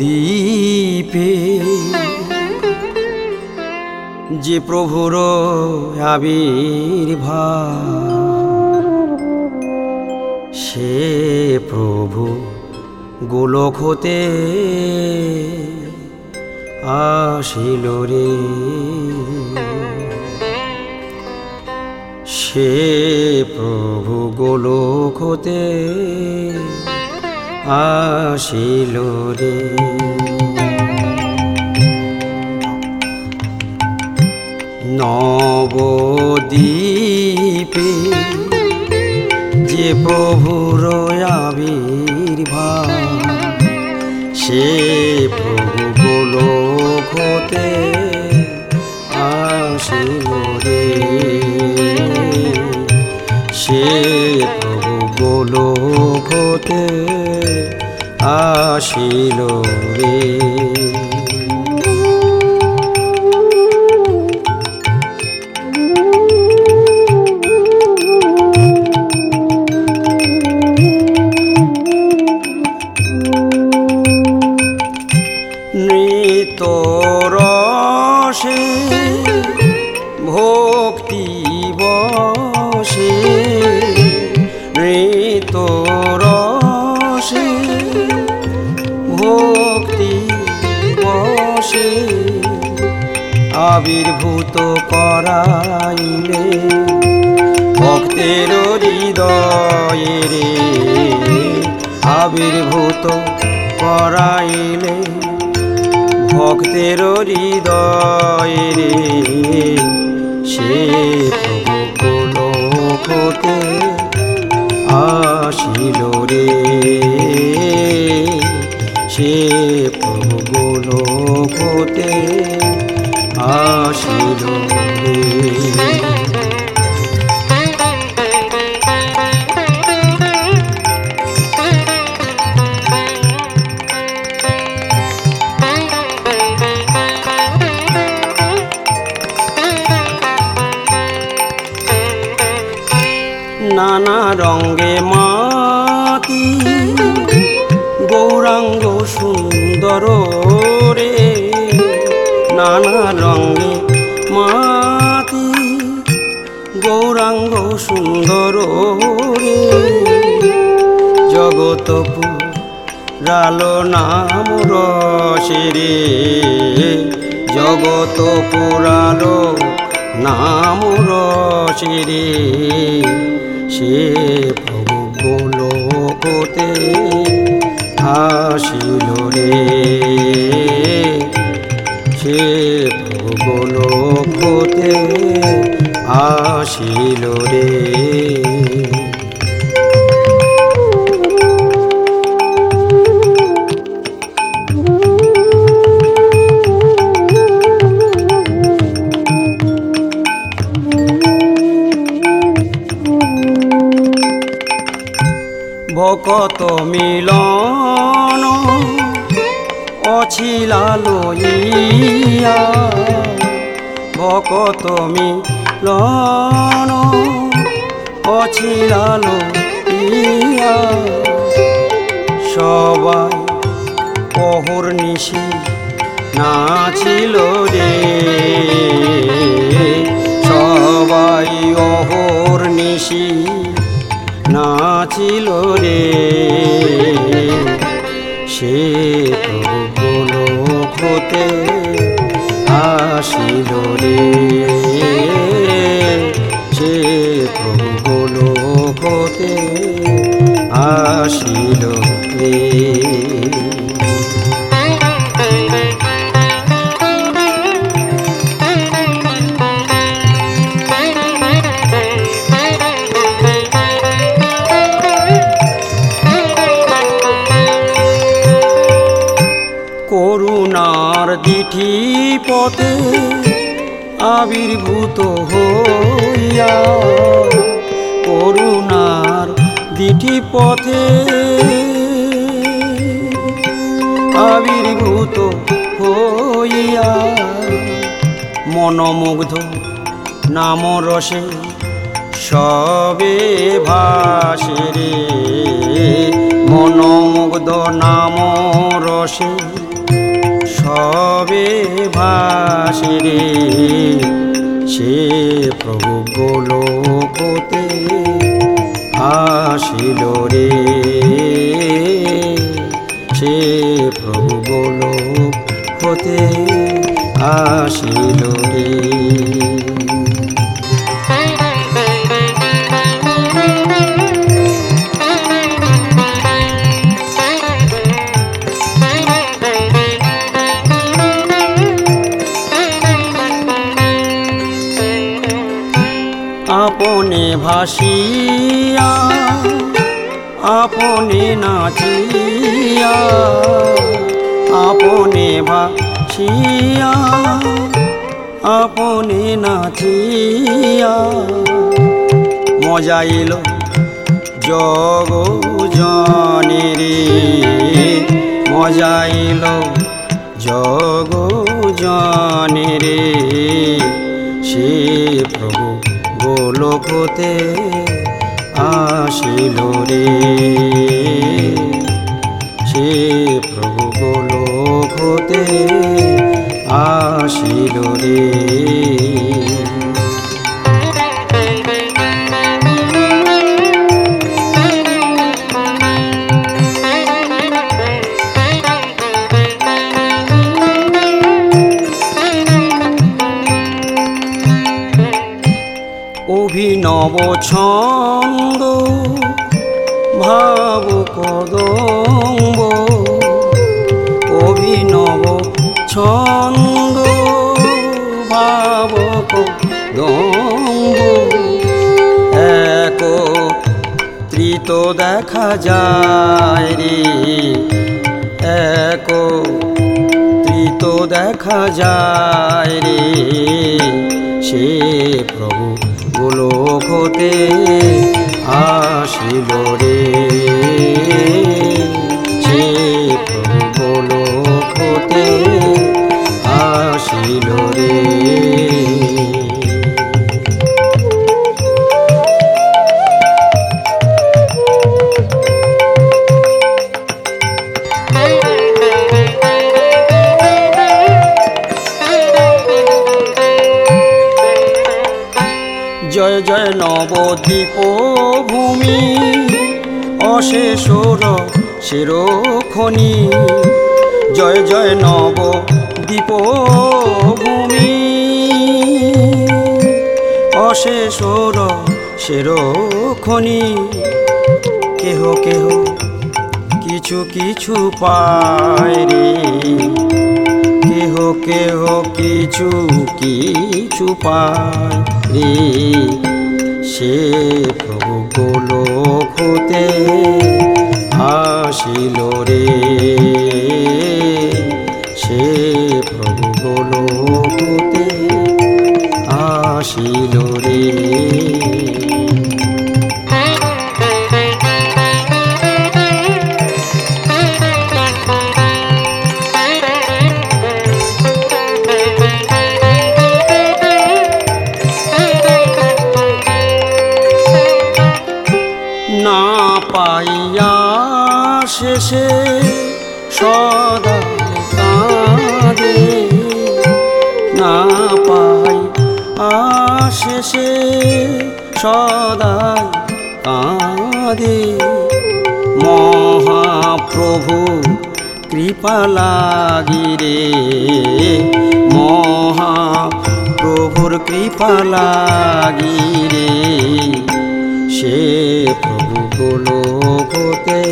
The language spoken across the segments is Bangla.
নবদ্বীপে যে প্রভুর আবির্ভাব সে প্রভু গোলক হতে আসিল রে। সে প্রভু গোলক হতে আসিল রে। নবদ্বীপে যে প্রভুর আবির্ভাব সে প্রভু গোলক আসিল রে। সে প্রভু গোলক আসিল রে। আবির্ভূত করাইলে ভক্তের হৃদয়ে রে আবির্ভূত করাইলে ভক্তের হৃদয়ে রে সে গোলকতে আসিল রে। সে প্রভু গোলকতে আসিল রে সুন্দর রে। জগতপু রালো নাম রসে রে। জগত পুরালো নাম রসে রে। সে প্রভু গোলকতে আসিল রে। সে প্রভু গোলকতে আসিল রে। ভকত মিলন অছিলা লইয়া ভকত মিলন অছিলা লইয়া সবাই পহর নিশি নাচিল রে। সবাই অহর নিশি নাচিল রে। সে প্রভু লোকতে আসিল রে। আসিল করুণার দিঠি পথে আবির্ভূত হইয়া করুণার দিঠি পথে আবির্ভূত হইয়া মনমুগ্ধ নাম রসে সবে ভাসে রে। মনমুগ্ধ নাম রসে সবে ভাসে রে। সে প্রভু গোলকতে আসিল রে। সে প্রভু বলো হতে আসিল রে। ভাসিয়া আপনে নাচিয়া মজা এলো জগ জনেরে। মজা এলো জগ জনেরে। সে প্রভু গোলকতে আসিল রে। সে অভিনব ছন্দ ভাব কদম্ব অভিনব ছন্দ ত্রিত দেখা যায় রে এক ত্রিত দেখা যায় রে সে প্রভু গোলকতে আসিল রে। অশেষর শিরোখনি। জয় জয় নব দীপ ভূমি অশেষর শিরোখনি। কেহ কেহ কিছু কিছু পায় কেহ কেহ কিছু কিছু পায় সে প্রভু গোলকতে আসিল রে। সদাই কাঁদে। মহাপ্রভু, কৃপা লাগিরে মহাপ্রভুর কৃপা লাগিরে সে প্রভু গোলকতে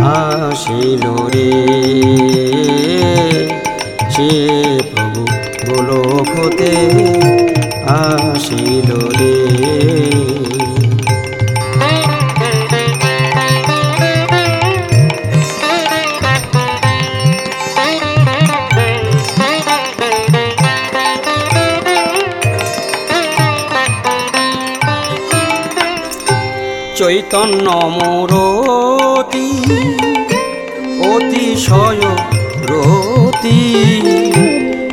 আসিল রে। সে প্রভু গোলকতে আসিল চৈতন্য মোরতি, অতিশয় রতি।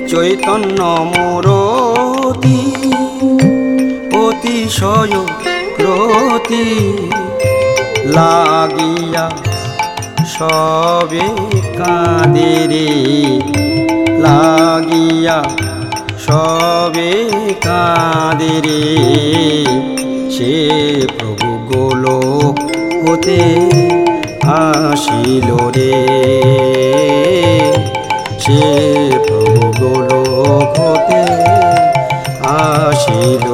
চৈতন্য মোরতি, অতিশয় রতি। লাগিয়া সবে কাঁদে রে লাগিয়া সবে কাঁদে রে সে প্রভু গোলক হতে আসিল রে। সে প্রভু গোলক হতে আসিল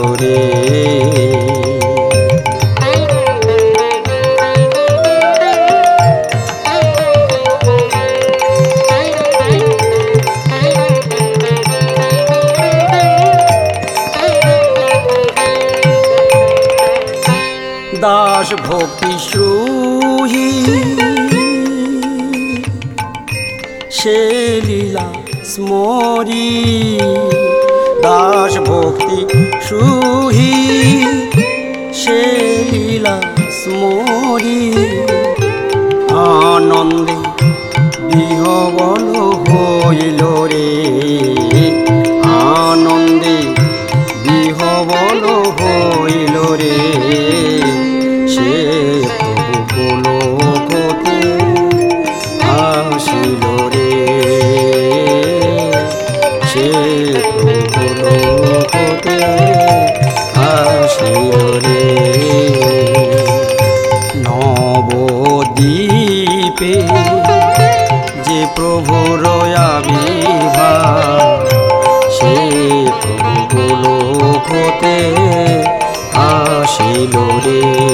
ভক্তি সুহি সে লীলা স্মরি আনন্দে বিহবল হইল রে। পাইল রে